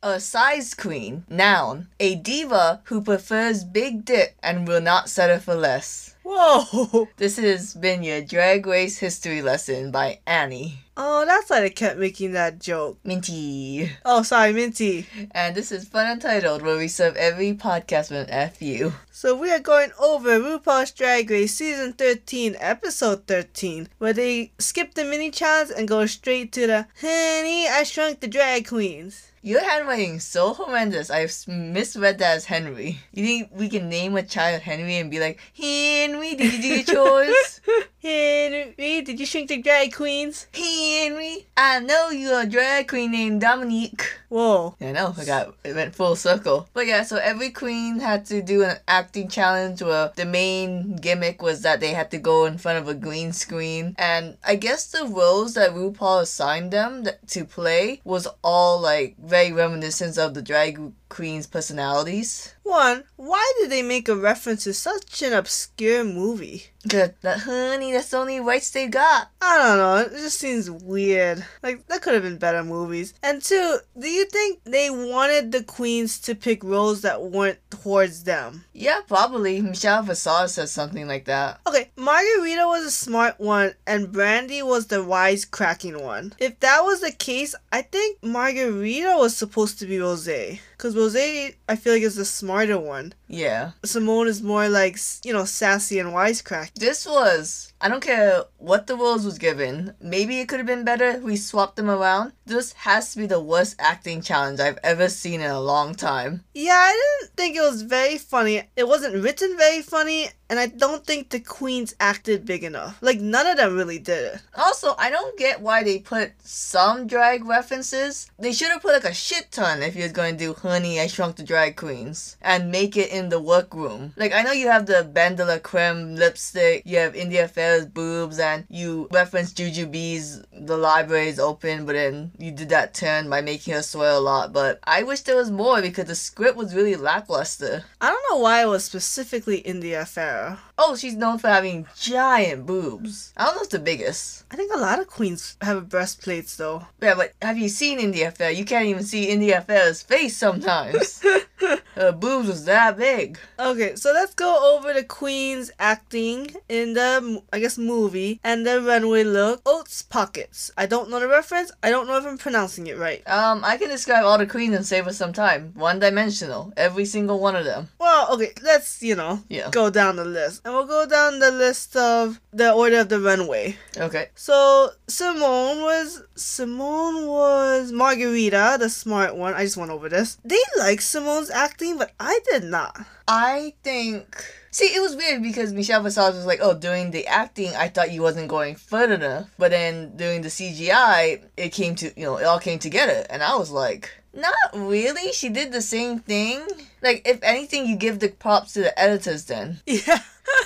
A size queen. Noun. A diva who prefers big dick and will not settle for less. Whoa! This has been your Drag Race History lesson by Annie. Oh, that's why they kept making that joke. Minty. Oh, sorry, Minty. And this is Fun Untitled, where we serve every podcast with an FU. So we are going over RuPaul's Drag Race Season 13, Episode 13, where they skip the mini challenge and go straight to the Honey, I Shrunk the Drag Queens. Your handwriting so horrendous. I've misread that as Henry. You think we can name a child Henry and be like, Henry, did you do your? Henry, did you shrink the drag queens? Henry, I know you're a drag queen named Dominique. Whoa. Yeah, I know. I got it went full circle. But yeah, so every queen had to do an acting challenge where the main gimmick was that they had to go in front of a green screen. And I guess the roles that RuPaul assigned them to play was all like very reminiscent of the drag queens' personalities. One, why did they make a reference to such an obscure movie? Good. That honey, that's the only rights they got. I don't know. It just seems weird. Like, that could have been better movies. And two, do you think they wanted the queens to pick roles that weren't towards them? Yeah, probably. Michelle Visage said something like that. Okay, Margarita was a smart one, and Brandy was the wise cracking one. If that was the case, I think Margarita was supposed to be Rose. Because Rose, I feel like, is the smarter one. Yeah. Symone is more like, you know, sassy and wisecrack. This was, I don't care what the roles was given. Maybe it could have been better if we swapped them around. This has to be the worst acting challenge I've ever seen in a long time. Yeah, I didn't think it was very funny. It wasn't written very funny, and I don't think the queens acted big enough. Like, none of them really did it. Also, I don't get why they put some drag references. They should have put like a shit ton if you're going to do Honey, I Shrunk the Drag Queens and make it in the workroom. Like, I know you have the Ben de la Creme lipstick, you have India Boobs, and you reference Jujubee's The Library is Open, but then you did that turn by making her swear a lot. But I wish there was more because the script was really lackluster. I don't know why it was specifically India Ferrah. Oh, she's known for having giant boobs. I don't know if the biggest. I think a lot of queens have breastplates, though. Yeah, but have you seen India Fair? You can't even see India Fair's face sometimes. Her boobs was that big. Okay, so let's go over the queens acting in the, I guess, movie and the runway look. Oats pockets. I don't know the reference. I don't know if I'm pronouncing it right. Um, I can describe all the queens and save us some time. One dimensional. Every single one of them. Well, okay, let's, you know, Yeah. go down the list. And we'll go down the list of the order of the runway. Okay. So Symone was Symone was Margarita, the smart one. I just went over this. They like Symone's acting, but I did not. I think. See, it was weird because Michelle Visage was like, oh, doing the acting, I thought you wasn't going further enough. But then doing the CGI, it came to, you know, it all came together. And I was like, not really. She did the same thing. Like, if anything, you give the props to the editors then. Yeah.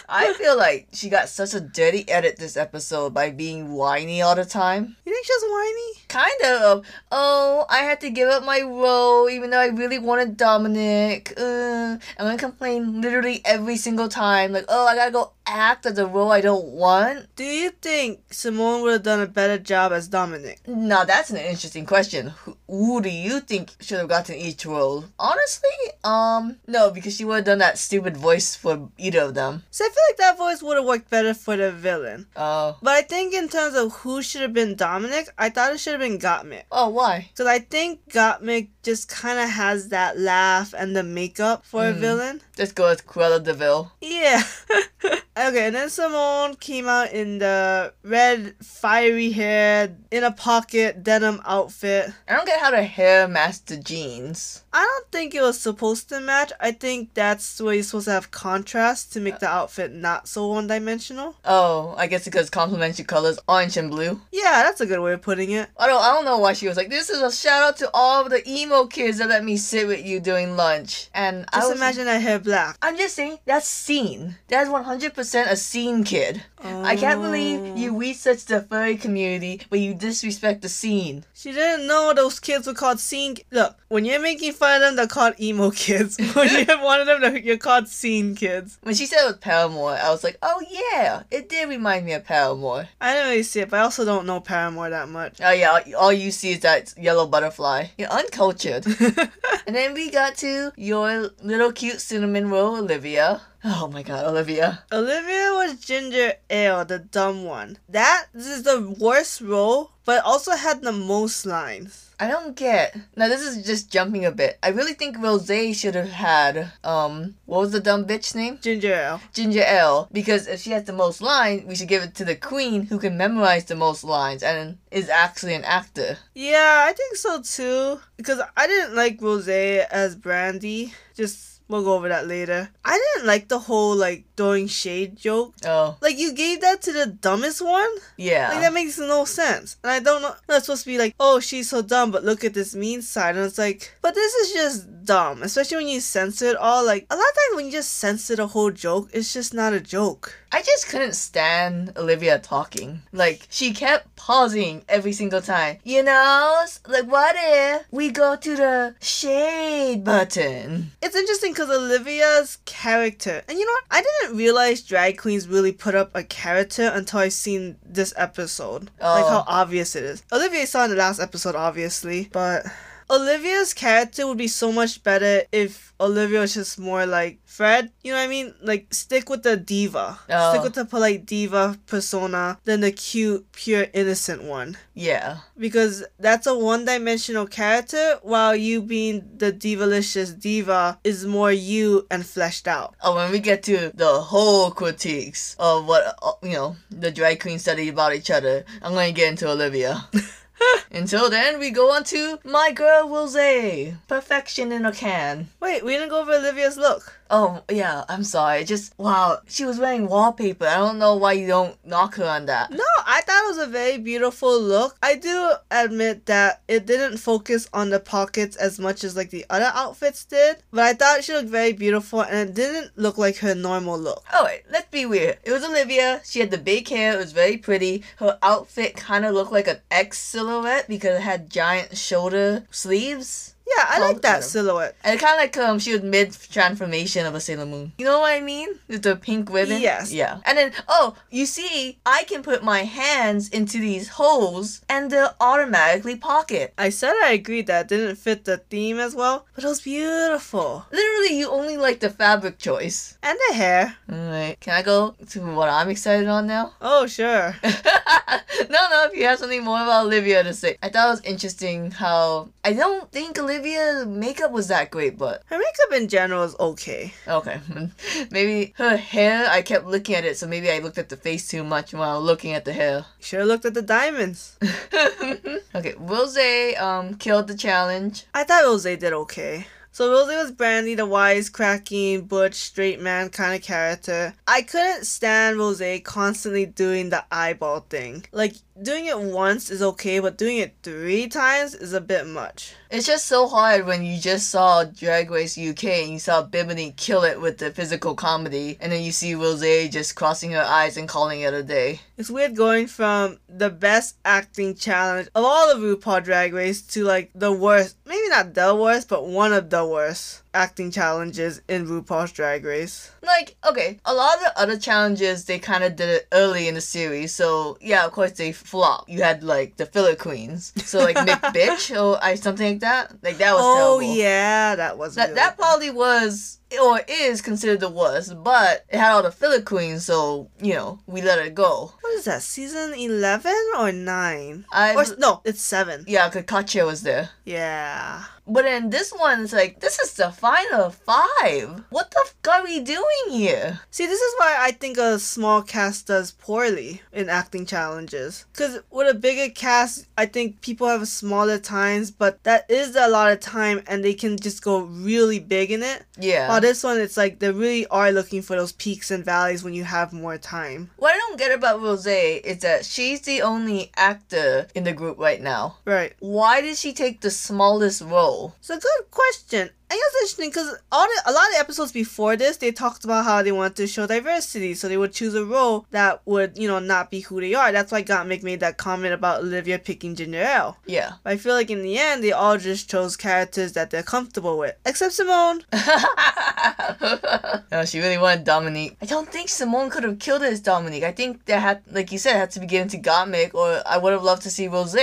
I feel like she got such a dirty edit this episode by being whiny all the time. You think she's whiny? Kind of. Oh, I had to give up my role even though I really wanted Dominic. Uh, I'm gonna complain literally every single time. Like, oh, I gotta go act as a role I don't want. Do you think Symone would have done a better job as Dominic? Now that's an interesting question. Who, who do you think should have gotten each role? Honestly, um, no, because she would have done that stupid voice for either of them. So I feel like that voice would have worked better for the villain. Oh, But I think in terms of who should have been Dominic, I thought it should have been Gottmik. oh, why? Because I think Gottmik just kind of has that laugh and the makeup for a Mm. villain. Let's go with Cruella Deville. Yeah. okay, and then Symone came out in the red, fiery hair, in a pocket denim outfit. I don't get how the hair matched the jeans. I don't think it was supposed to match. I think that's where you're supposed to have contrast to make the outfit not so one dimensional. Oh, I guess because complementary colors, orange and blue. Yeah, that's a good way of putting it. I don't, I don't know why she was like, this is a shout out to all of the emo kids that let me sit with you during lunch. And I Just was, imagine that hair black. I'm just saying, that's scene. That's 100% a scene kid. I can't believe oh. you research the furry community, but you disrespect the scene. She didn't know those kids were called scene. Look, when you're making fun of them, they're called emo kids. when you have one of them, you're called scene kids. When she said it was Paramore, I was like, oh yeah, it did remind me of Paramore. I didn't really see it, but I also don't know Paramore that much. Oh yeah, all- all you see is that yellow butterfly. You're uncultured. Tortured. and then we got to your little cute cinnamon roll, Olivia. Oh my god, Olivia. Olivia was ginger ale, the dumb one. That is the worst role, but also had the most lines. I don't get. Now this is just jumping a bit. I really think Rose should have had um what was the dumb bitch name? Ginger ale. Ginger Ale. Because if she has the most lines, we should give it to the queen who can memorize the most lines and is actually an actor. Yeah, I think so too. Because I didn't like Rose as Brandy. Just we'll go over that later. I didn't like the whole like throwing shade joke. Oh. Like you gave that to the dumbest one? Yeah. Like that makes no sense. And I don't know that's supposed to be like, oh she's so dumb, but look at this mean side. And it's like, but this is just dumb. Especially when you censor it all. Like a lot of times when you just censor the whole joke, it's just not a joke. I just couldn't stand Olivia talking. Like, she kept pausing every single time. You know, like, what if we go to the shade button? It's interesting because Olivia's character, and you know what? I didn't realize drag queens really put up a character until I seen this episode. Like Oh. how obvious it is. Olivia saw in the last episode, obviously, but Olivia's character would be so much better if Olivia was just more like Fred. You know what I mean? Like stick with the diva, Oh. stick with the polite diva persona, than the cute, pure, innocent one Yeah. because that's a one-dimensional character while you being the divalicious diva is more you and fleshed out Oh, when we get to the whole critiques of what, uh, you know, the drag queen study about each other, I'm going to get into Olivia. Until then, we go on to my girl Rose. Perfection in a can. wait we didn't go over olivia's look Oh, yeah, I'm sorry. Just, wow, she was wearing wallpaper. I don't know why you don't knock her on that. no i thought it was a very beautiful look i do admit that it didn't focus on the pockets as much as like the other outfits did but i thought she looked very beautiful and it didn't look like her normal look Oh, wait, let's be weird. It was Olivia. She had the big hair. It was very pretty. Her outfit kind of looked like an X silhouette because it had giant shoulder sleeves. Yeah i like that silhouette And kind of like um, she was mid transformation of a Sailor Moon. You know what I mean? With the pink ribbon. Yes. Yeah. And then oh, you see, I can put my hands into these holes and they'll automatically pocket. I said I agreed that didn't fit the theme as well, but it was beautiful. Literally, you only like the fabric choice. And the hair. Alright, can I go to what I'm excited on now? Oh, sure. no, no, if you have something more about Olivia to say. I thought it was interesting how I don't think Olivia's makeup was that great, but Her makeup in general is okay. okay. maybe her hair, I kept looking at it, so maybe I looked at the face too much while looking at the hair. Have looked at the diamonds. okay, Rose um killed the challenge. I thought Rose did okay. So Rose was Brandy, the wise, cracking, butch, straight man kind of character. I couldn't stand Rose constantly doing the eyeball thing. Like, doing it once is okay, but doing it three times is a bit much. It's just so hard when you just saw Drag Race UK and you saw Bimini kill it with the physical comedy, and then you see Rose just crossing her eyes and calling it a day. It's weird going from the best acting challenge of all of RuPaul Drag Race to like the worst, maybe not the worst, but one of the worst acting challenges in RuPaul's Drag Race. Like, okay, a lot of the other challenges they kind of did it early in the series, so yeah, of course they flop. You had like the filler queens, so like Mick Bitch or I something like that. Like that was Oh terrible. yeah, that was That really that probably was or is considered the worst, but it had all the filler queens, so you know we let it go. What is that? Season eleven or nine? I Or no, it's seven. yeah, cause Katya was there. Yeah. But in this one, it's like this is the final five. What the f- are we doing here? See, this is why I think a small cast does poorly in acting challenges. Because with a bigger cast, I think people have smaller times, but that is a lot of time and they can just go really big in it. Yeah. While this one, it's like they really are looking for those peaks and valleys when you have more time. What I don't get about Rose is that she's the only actor in the group right now. Right. Why did she take the smallest role? It's a good question. I think it's interesting because all the, a lot of episodes before this, they talked about how they wanted to show diversity, so they would choose a role that would, you know, not be who they are. That's why Gottmik made that comment about Olivia picking Ginger Ale. Yeah. But I feel like in the end, they all just chose characters that they're comfortable with, except Symone. no, she really wanted Dominique. I don't think Symone could have killed it as Dominique. I think that had, like you said, had to be given to Gottmik, or I would have loved to see Rose.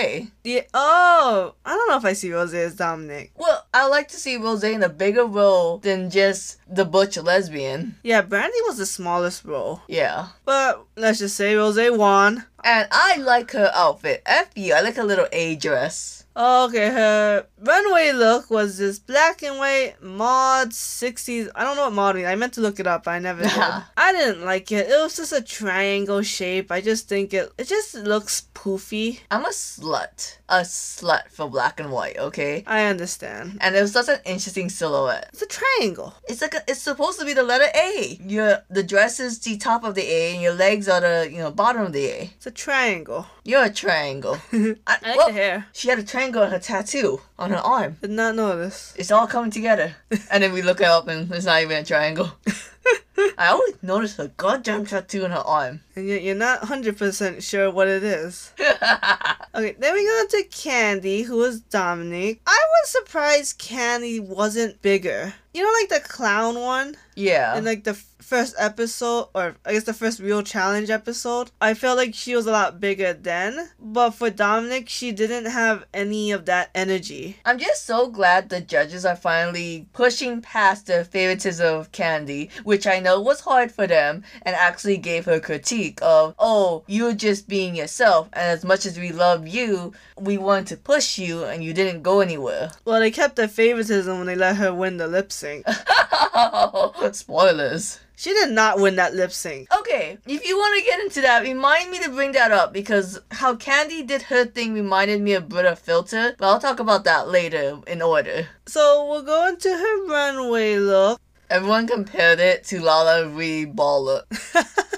Yeah. Oh, I don't know if I see Rose as Dominic. Well, I like to see Rose a bigger role than just the butch lesbian. Yeah, Brandy was the smallest role. Yeah. But let's just say Rose won. And I like her outfit. F you, I like her little A dress. Okay, her runway look was this black and white mod 60s. I don't know what mod means. I meant to look it up, but I never did. I didn't like it. It was just a triangle shape. I just think it it just looks poofy. I'm a slut. A slut for black and white, okay? I understand. And it was such an interesting silhouette. It's a triangle. It's like a, it's supposed to be the letter A. Your the dress is the top of the A, and your legs are the you know bottom of the A. It's a triangle. You're a triangle. I, I like well, the hair. She had a triangle on her tattoo on her arm. Did not notice. It's all coming together. and then we look it up, and it's not even a triangle. I always notice a goddamn tattoo on her arm. And yet you're not 100% sure what it is. okay, then we go to Kandy, who is Dominic. I was surprised Kandy wasn't bigger. You know, like the clown one? yeah. And like the first episode or i guess the first real challenge episode i felt like she was a lot bigger then but for dominic she didn't have any of that energy I'm just so glad the judges are finally pushing past the favoritism of Kandy, which I know was hard for them, and actually gave her critique of, oh, you're just being yourself, and as much as we love you, we wanted to push you, and you didn't go anywhere. well they kept their favoritism when they let her win the lip sync Spoilers. She did not win that lip sync Okay, if you want to get into that, remind me to bring that up because how Kandy did her thing reminded me of Brita Filter, but I'll talk about that later in order. so we'll go into her runway look Everyone compared it to LaLa Ri ball look.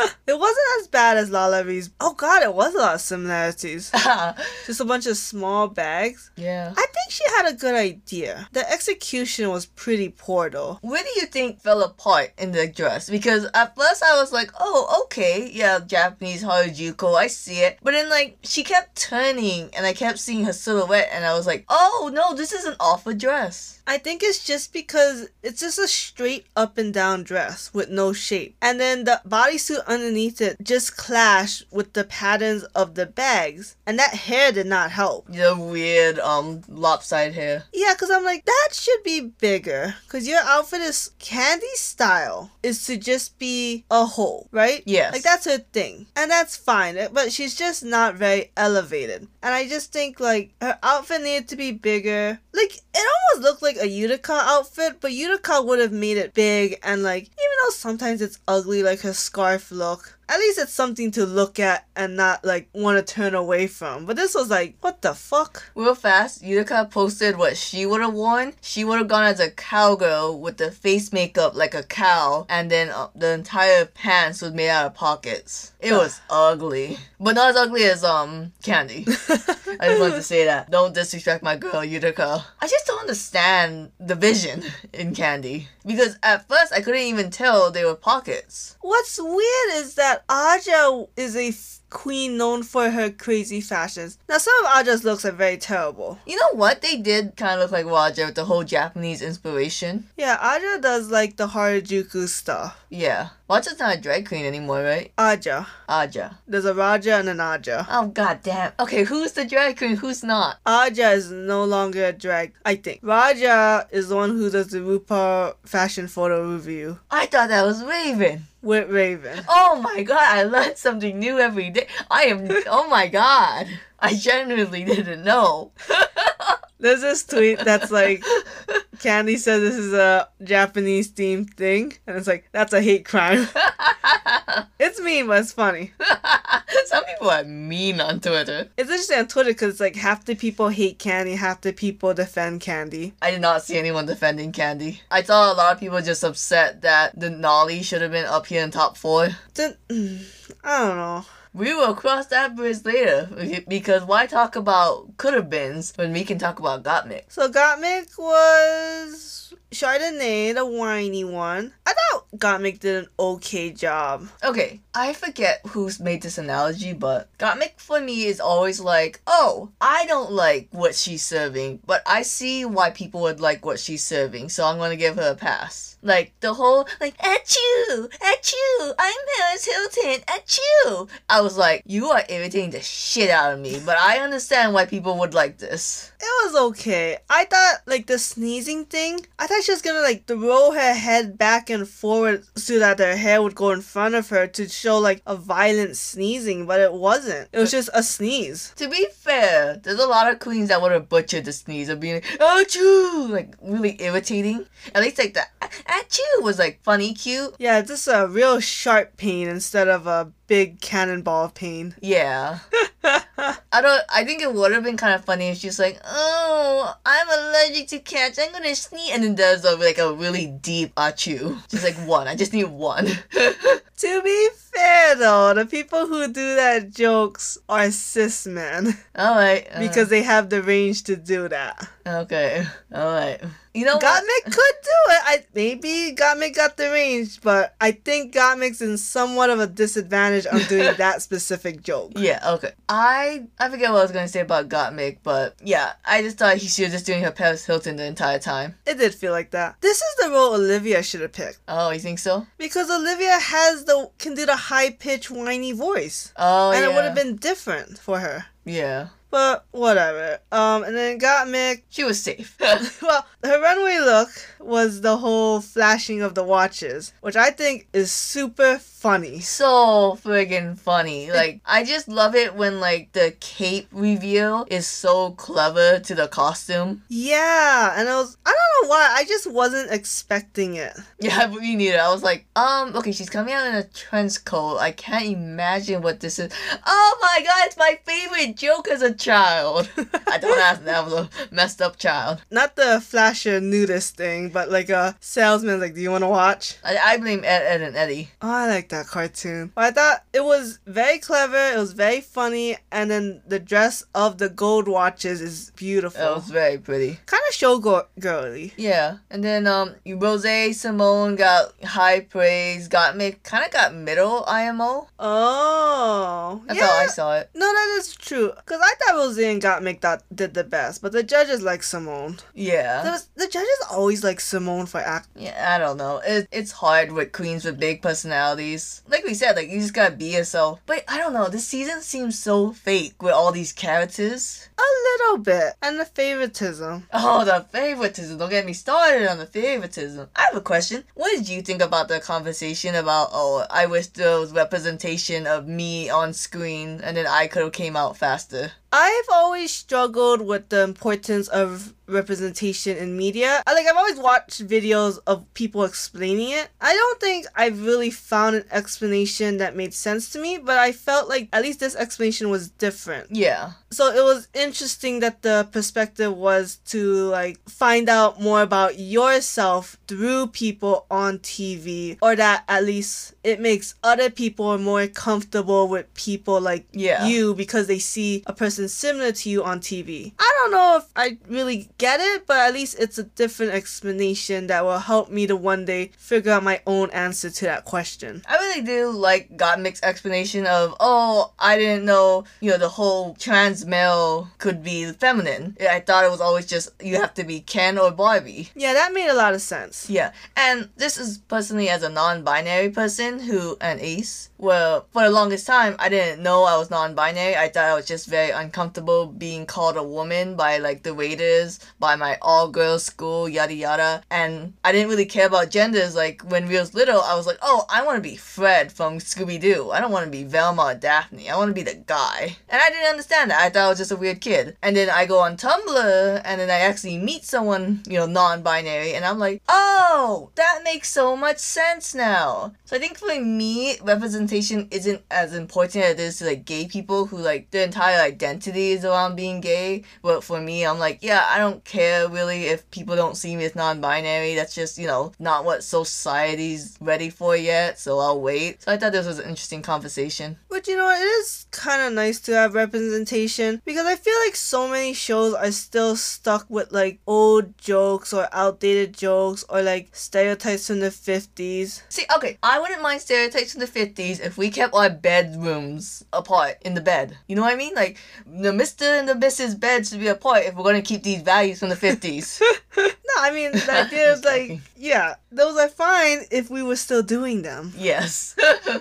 it wasn't as bad as LaLa Ri's. Oh god, it was a lot of similarities. Just a bunch of small bags. yeah. I think she had a good idea. The execution was pretty poor though. Where do you think fell apart in the dress? Because at first I was like, oh, okay, yeah, Japanese Harajuku, I see it. But then, like, she kept turning and I kept seeing her silhouette and I was like, oh, no, this is an offer dress. I think it's just because it's just a straight up and down dress with no shape. And then the bodysuit underneath it just clashed with the patterns of the bags. And that hair did not help. The weird, um, lopsided hair. Yeah, because I'm like, that should be bigger. Because your outfit is candy style, is to just be a whole, right? Yes. Like, that's her thing. And that's fine. But she's just not very elevated. And I just think, like, her outfit needed to be bigger. Like, it almost looked like a Utica outfit, but Utica would have made it big. And, like, even though sometimes it's ugly, like her scarf look, at least it's something to look at and not, like, want to turn away from. But this was like, what the fuck? Real fast, Utica posted what she would have worn. She would have gone as a cowgirl with the face makeup like a cow, and then uh, the entire pants was made out of pockets. It was ugly, but not as ugly as um Kandy. I just wanted to say that. Don't disrespect my girl Utica. I just don't understand the vision in Kandy because at first I couldn't even tell they were pockets. What's weird is that Aja is a queen known for her crazy fashions. Now, some of Aja's looks are very terrible. You know what? They did kind of look like Raja with the whole Japanese inspiration. Yeah, Aja does like the Harajuku stuff. Yeah. Raja's not a drag queen anymore, right? Aja. Aja. There's a Raja and an Aja. Oh god damn. Okay, who's the drag queen? Who's not? Aja is no longer a drag, I think. Raja is the one who does the RuPaul fashion photo review I thought that was Raven. with Raven. Oh my god, I learn something new every day. I am oh my god. I genuinely didn't know. There's this tweet that's like, Kandy says this is a Japanese themed thing, and it's like, that's a hate crime. it's mean, but it's funny. Some people are mean on Twitter. It's interesting on Twitter because like half the people hate Kandy, half the people defend Kandy. I did not see anyone defending Kandy. I saw a lot of people just upset that Denali should have been up here in top four. Then- I don't know. We will cross that bridge later because why talk about could have beens when we can talk about Gottmik? So Gottmik was Chardonnay, the whiny one. I thought Gottmik did an okay job. Okay, I forget who's made this analogy, but Gottmik for me is always like, oh, I don't like what she's serving, but I see why people would like what she's serving, so I'm gonna give her a pass. Like the whole like at you, at you, I'm Paris Hilton, at you. I was like, you are irritating the shit out of me, but I understand why people would like this. It was okay. I thought like the sneezing thing. I thought she was gonna like throw her head back and forward so that her hair would go in front of her to show like a violent sneezing, but it wasn't. It was just a sneeze. To be fair, there's a lot of queens that would have butchered the sneeze of being like, achoo, like really irritating. At least like the achoo was like funny, cute. Yeah, just a real sharp pain instead of a big cannonball of pain. Yeah. I don't. I think it would have been kind of funny if she's like, "Oh, I'm allergic to cats. I'm gonna sneeze," and then does a, like a really deep achoo. She's like one. I just need one. to be fair though, the people who do that jokes are cis men. All right. Uh, because they have the range to do that. Okay. All right. You know Gottmik could do it. I maybe Gottmik got the range, but I think Gottmik's in somewhat of a disadvantage on doing that specific joke. Yeah, okay. I I forget what I was gonna say about Gottmik, but yeah, I just thought he she was just doing her Paris Hilton the entire time. It did feel like that. This is the role Olivia should have picked. Oh, you think so? Because Olivia has the can do the high pitched whiny voice. Oh, and yeah. it would have been different for her. Yeah. But whatever. Um, and then got Gottmik. She was safe. well, her runway look was the whole flashing of the watches, which I think is super funny. So friggin' funny. Like, I just love it when, like, the cape reveal is so clever to the costume. Yeah, and I was, I don't know why, I just wasn't expecting it. Yeah, but me neither. I was like, um, okay, she's coming out in a trench coat. I can't imagine what this is. Oh my god, it's my favorite joke as a child. I don't ask that. I was a messed up child. Not the flasher nudist thing, but like a salesman, like, do you want to watch? I, I blame Ed, Ed, and Eddie. Oh, I like that cartoon. But I thought it was very clever, it was very funny, and then the dress of the gold watches is beautiful. It was very pretty. Kind of showgirly. Yeah, and then um, Rose Symone got high praise. Gottmik kind of got middle IMO. Oh, That's yeah. how I saw it. No, that is true. Cause I thought Rose and Gottmik that did the best, but the judges like Symone. Yeah. Was, the judges always like Symone for act. Yeah, I don't know. It, it's hard with queens with big personalities. Like we said, like you just gotta be yourself. But I don't know. This season seems so fake with all these characters. A little bit, and the favoritism. Oh, the favoritism. Don't get me started on the favoritism. I have a question. What did you think about the conversation about, oh, I wish there was representation of me on screen and then I could have came out faster? I've always struggled with the importance of representation in media. I, like I've always watched videos of people explaining it. I don't think I've really found an explanation that made sense to me, but I felt like at least this explanation was different. Yeah. So it was interesting that the perspective was to like find out more about yourself through people on TV or that at least it makes other people more comfortable with people like Yeah. you because they see a person similar to you on TV. I don't know if I really get it, but at least it's a different explanation that will help me to one day figure out my own answer to that question. I really do like Gottmik's explanation of, oh, I didn't know, you know, the whole trans male could be feminine. I thought it was always just you have to be Ken or Barbie. Yeah, that made a lot of sense. Yeah, and this is personally as a non-binary person who an ace. Well, for the longest time, I didn't know I was non-binary. I thought I was just very uncomfortable being called a woman by like the waiters, by my all-girls school, yada yada. And I didn't really care about genders. Like when we was little, I was like, oh, I want to be Fred from Scooby Doo. I don't want to be Velma or Daphne. I want to be the guy. And I didn't understand that. I thought I was just a weird kid. And then I go on Tumblr, and then I actually meet someone, you know, non-binary, and I'm like, oh, that makes so much sense now. So I think for me, representation isn't as important as it is to like gay people who like their entire identity is around being gay. But for me, I'm like, yeah, I don't care really if people don't see me as non-binary. That's just you know not what society's ready for yet. So I'll wait. So I thought this was an interesting conversation. But you know, it is kind of nice to have representation because I feel like so many shows are still stuck with like old jokes or outdated jokes or like stereotypes from the 50s. See, okay, I wouldn't mind stereotypes from the 50s if we kept our bedrooms apart in the bed. You know what I mean? Like, the Mr. and the Mrs. bed should be apart if we're gonna keep these values from the 50s. no, I mean, the idea is like, yeah, those are fine if we were still doing them. yes.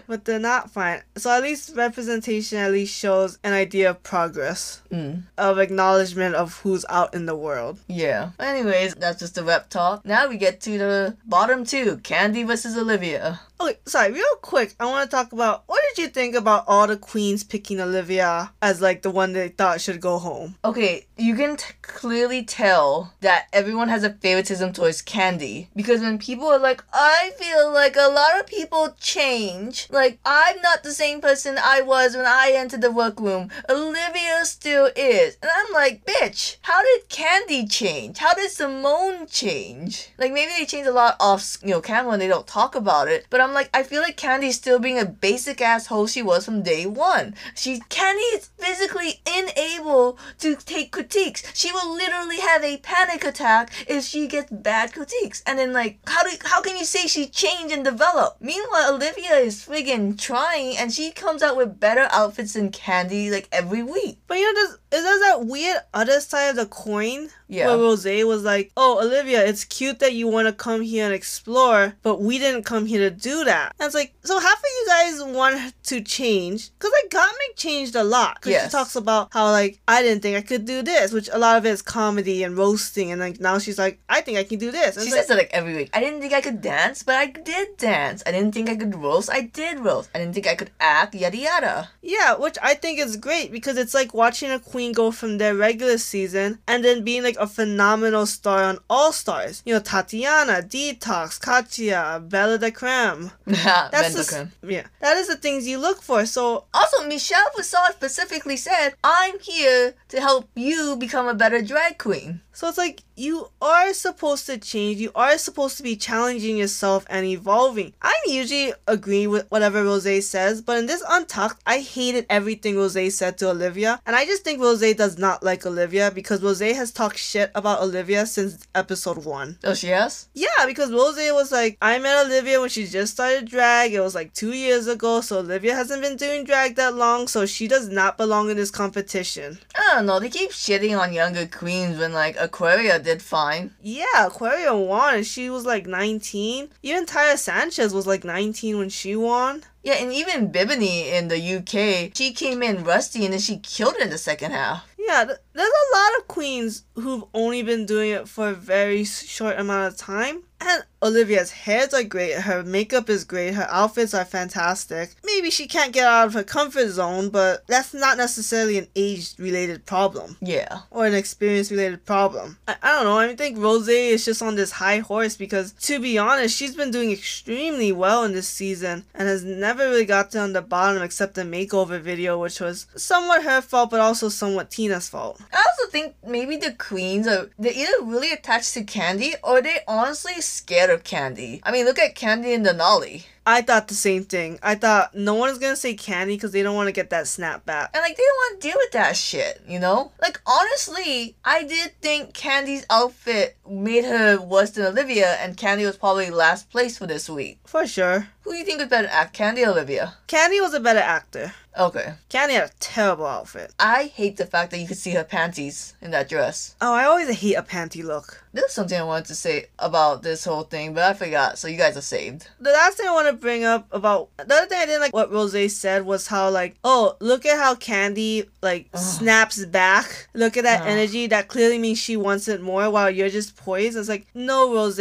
But they're not fine. So at least representation at least shows an idea of progress, mm, of acknowledgement of who's out in the world. yeah. Anyways, that's just the rep talk. Now we get to the bottom two Kandy versus Olivia. Okay, sorry, real quick, I want to talk about what did you think about all the queens picking Olivia as like the one they thought should go home? Okay, you can t- clearly tell that everyone has a favoritism towards Kandy because when people are like, I feel like a lot of people change. Like, I'm not the same person I was when I entered the workroom. Olivia still is. And I'm like, bitch, how did Kandy change? How did Symone change? Like, maybe they change a lot off, you know, camera and they don't talk about it. But I'm like, I feel like Kandy's still being a basic asshole she was from day one. She, Kandy is physically unable to take critiques. She will literally have a panic attack if she gets bad critiques. And then like, how do how can you say she changed and developed? Meanwhile, Olivia is friggin' trying, and she comes out with better outfits than Kandy like every week. But you know, there's, is there's that weird other side of the coin Yeah. where Rose was like, "Oh, Olivia, it's cute that you want to come here and explore, but we didn't come here to do that." And it's like, so half of you guys want to change because like Gottmik changed a lot. Because Yes. she talks about how like I didn't think I could do this, which a lot of it is comedy and roasting, and like now she's like, I think I can do this. And She it's like, says that like every week. I didn't think I could dance, but I did dance. I didn't think I could roast. I did roast. I didn't think I could act. Yada yada. Yeah, which I think is great because it's like watching a queen go from their regular season and then being like a phenomenal star on All Stars. You know, Tatiana, Detox, Katya, BenDeLaCreme. That's That's the, yeah, that is the things you look for. So Also, Michelle Visage specifically said, I'm here to help you become a better drag queen. So it's like you are supposed to change. You are supposed to be challenging yourself and evolving. I usually agree with whatever Rose says, but in this Untucked, I hated everything Rose said to Olivia, and I just think Rose does not like Olivia because Rose has talked shit about Olivia since episode one. Oh, she has? Yeah, because Rose was like, I met Olivia when she just started drag. It was like two years ago, so Olivia hasn't been doing drag that long, so she does not belong in this competition. I don't know. They keep shitting on younger queens when, like, Aquaria did fine. Yeah, Aquaria won and she was like 19. Even Tyra Sanchez was like 19 when she won. Yeah, and even Bimini in the UK, she came in rusty and then she killed it in the second half. Yeah, th- there's a lot of queens who've only been doing it for a very short amount of time. And Olivia's hairs are great, her makeup is great, her outfits are fantastic. Maybe she can't get out of her comfort zone, but that's not necessarily an age related problem. Yeah. or an experience related problem. I, I don't know. I think Rose is just on this high horse because, to be honest, she's been doing extremely well in this season and has never really got on the bottom except the makeover video, which was somewhat her fault but also somewhat Tina's fault. I also think maybe the queens are they're either really attached to Kandy or they honestly scared of Kandy. I mean, look at Kandy and Denali. I thought the same thing. I thought no one is gonna say Kandy because they don't want to get that snapback. And like they don't want to deal with that shit, you know? Like honestly, I did think Kandy's outfit made her worse than Olivia and Kandy was probably last place for this week. For sure. Who do you think was better at Kandy or Olivia? Kandy was a better actor. Okay. Kandy had a terrible outfit. I hate the fact that you could see her panties in that dress. Oh, I always hate a panty look. There's something I wanted to say about this whole thing, but I forgot, so you guys are saved. the last thing I want to bring up about the other thing I didn't like what Rose said was how like oh look at how Kandy like Ugh. snaps back look at that Ugh. energy that clearly means she wants it more while you're just poised it's like no Rose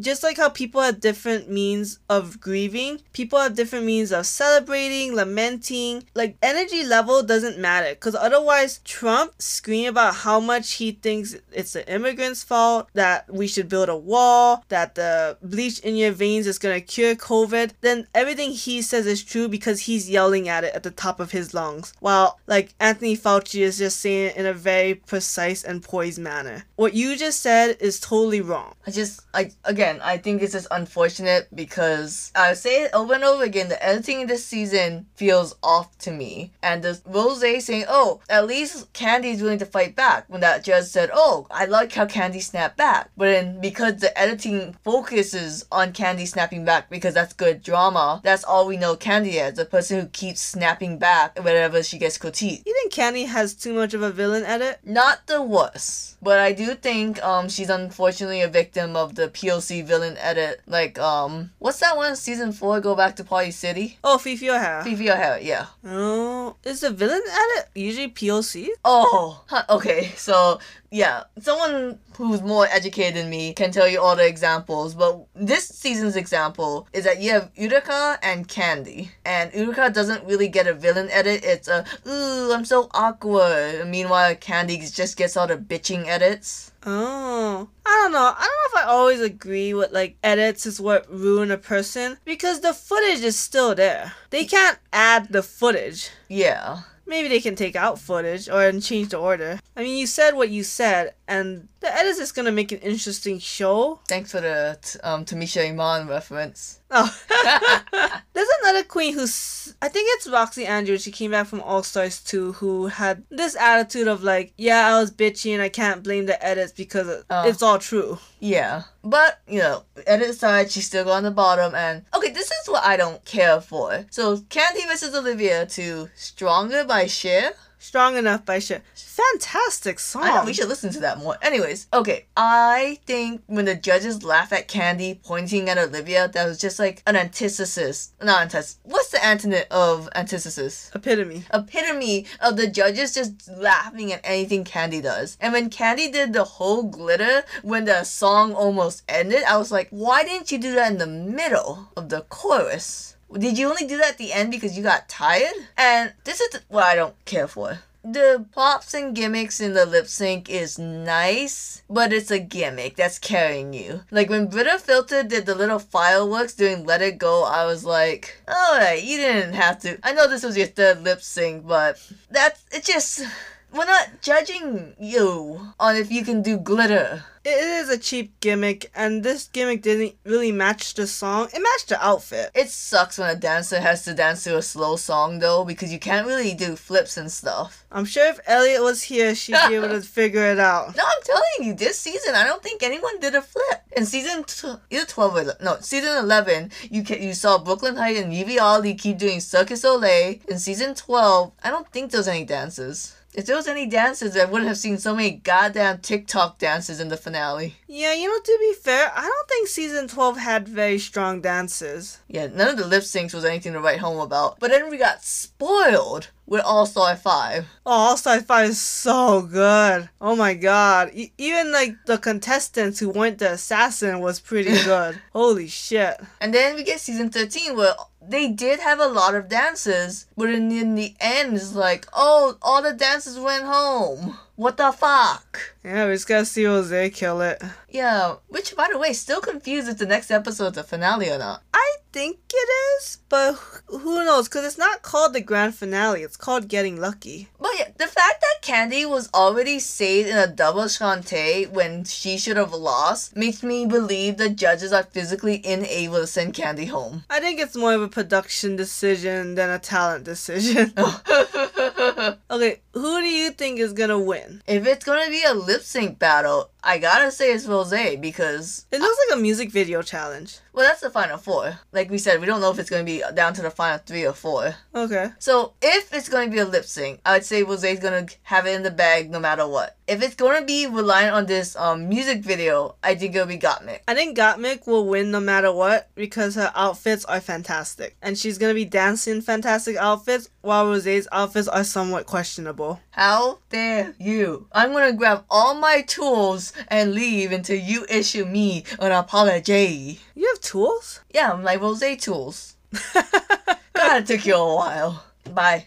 just like how people have different means of grieving people have different means of celebrating lamenting like energy level doesn't matter because otherwise Trump scream about how much he thinks it's the immigrants fault that we should build a wall, that the bleach in your veins is gonna cure COVID, then everything he says is true because he's yelling at it at the top of his lungs. While like Anthony Fauci is just saying it in a very precise and poised manner. What you just said is totally wrong. I just, I again, I think it's just unfortunate because I say it over and over again. The editing in this season feels off to me, and the Rose saying, "Oh, at least Kandy is willing to fight back." When that judge said, "Oh, I like how Kandy snapped back," but then because the editing focuses on Kandy snapping back because that's good drama, that's all we know Kandy as—a person who keeps snapping back whenever she gets critiqued. You think Kandy has too much of a villain edit? Not the worst, but I do think um she's unfortunately a victim of the POC villain edit. Like um, what's that one? Season four, go back to Party City. Oh, Phi Phi O'Hara. Phi Phi O'Hara, yeah. Oh, is the villain edit usually POC? Oh, okay. So yeah, someone who's more educated than me can tell you all the examples, but this season's example is that you have Utica and Kandy, and Utica doesn't really get a villain edit. It's a ooh, I'm so awkward. Meanwhile, Kandy just gets all the bitching edits. Oh, I don't know. I don't know if I always agree with like edits is what ruin a person because the footage is still there. They can't add the footage. Yeah. Maybe they can take out footage or and change the order. I mean, you said what you said, and the edit is gonna make an interesting show. Thanks for the t- um, Tamisha Iman reference. Oh, there's another queen who's I think it's Roxxxy Andrews. She came back from All Stars 2 who had this attitude of like, yeah, I was bitchy and I can't blame the edits because Oh. it's all true. Yeah. But, you know, edit aside, she's still on the bottom. And, okay, this is what I don't care for. So, Kandy versus Olivia to Stronger by Cher. Strong enough by shit. Fantastic song. I know, we should listen to that more. Anyways, okay, I think when the judges laugh at Kandy pointing at Olivia, that was just like an antithesis. Not antithesis. What's the antonym of antithesis? Epitome. epitome of the judges just laughing at anything Kandy does. And when Kandy did the whole glitter when the song almost ended, I was like, why didn't you do that in the middle of the chorus? Did you only do that at the end because you got tired? And this is what I don't care for. The pops and gimmicks in the lip sync is nice, but it's a gimmick that's carrying you. Like when Brita Filter did the little fireworks during Let It Go, I was like, alright, you didn't have to. I know this was your third lip sync, but that's it just. We're not judging you on if you can do glitter. It is a cheap gimmick, and this gimmick didn't really match the song. It matched the outfit. It sucks when a dancer has to dance to a slow song though, because you can't really do flips and stuff. I'm sure if Elliot was here, she'd be able to figure it out. No, I'm telling you, this season I don't think anyone did a flip. In season tw- either twelve or ele- no, season eleven, you ca- you saw Brooklyn Hytes and Yvie Oddly keep doing Circus Olay. In season twelve, I don't think there's any dances. If there was any dances, I wouldn't have seen so many goddamn TikTok dances in the finale. Yeah, you know, to be fair, I don't think season 12 had very strong dances. Yeah, none of the lip syncs was anything to write home about. But then we got spoiled with All Star Five. Oh, All Star 5 is so good. Oh my god. E- even like the contestants who went the assassin was pretty good. Holy shit. And then we get season 13 where they did have a lot of dances, but in, in the end, it's like, oh, all the dancers went home. What the fuck? Yeah, we just gotta see Rose kill it. Yeah, which, by the way, still confused if the next episode episode's a finale or not. I think it is, but who knows? Because it's not called the grand finale, it's called Getting Lucky. But yeah, the fact that Kandy was already saved in a double shantay when she should have lost makes me believe the judges are physically unable to send Kandy home. I think it's more of a production decision than a talent decision. okay, who do you think is gonna win? if it's gonna be a lip sync battle, I gotta say it's Rose because It looks like a music video challenge. well, that's the final four. Like we said, we don't know if it's gonna be down to the final three or four. Okay. So if it's gonna be a lip sync, I'd say Rose's gonna have it in the bag no matter what. If it's gonna be relying on this um music video, I think it'll be Gottmik. I think Gottmik will win no matter what because her outfits are fantastic. And she's gonna be dancing fantastic outfits while Rose's outfits are somewhat questionable. How dare you? I'm gonna grab all my tools and leave until you issue me an apology. You have tools? Yeah, my Rose tools. God, it took you a while. Bye.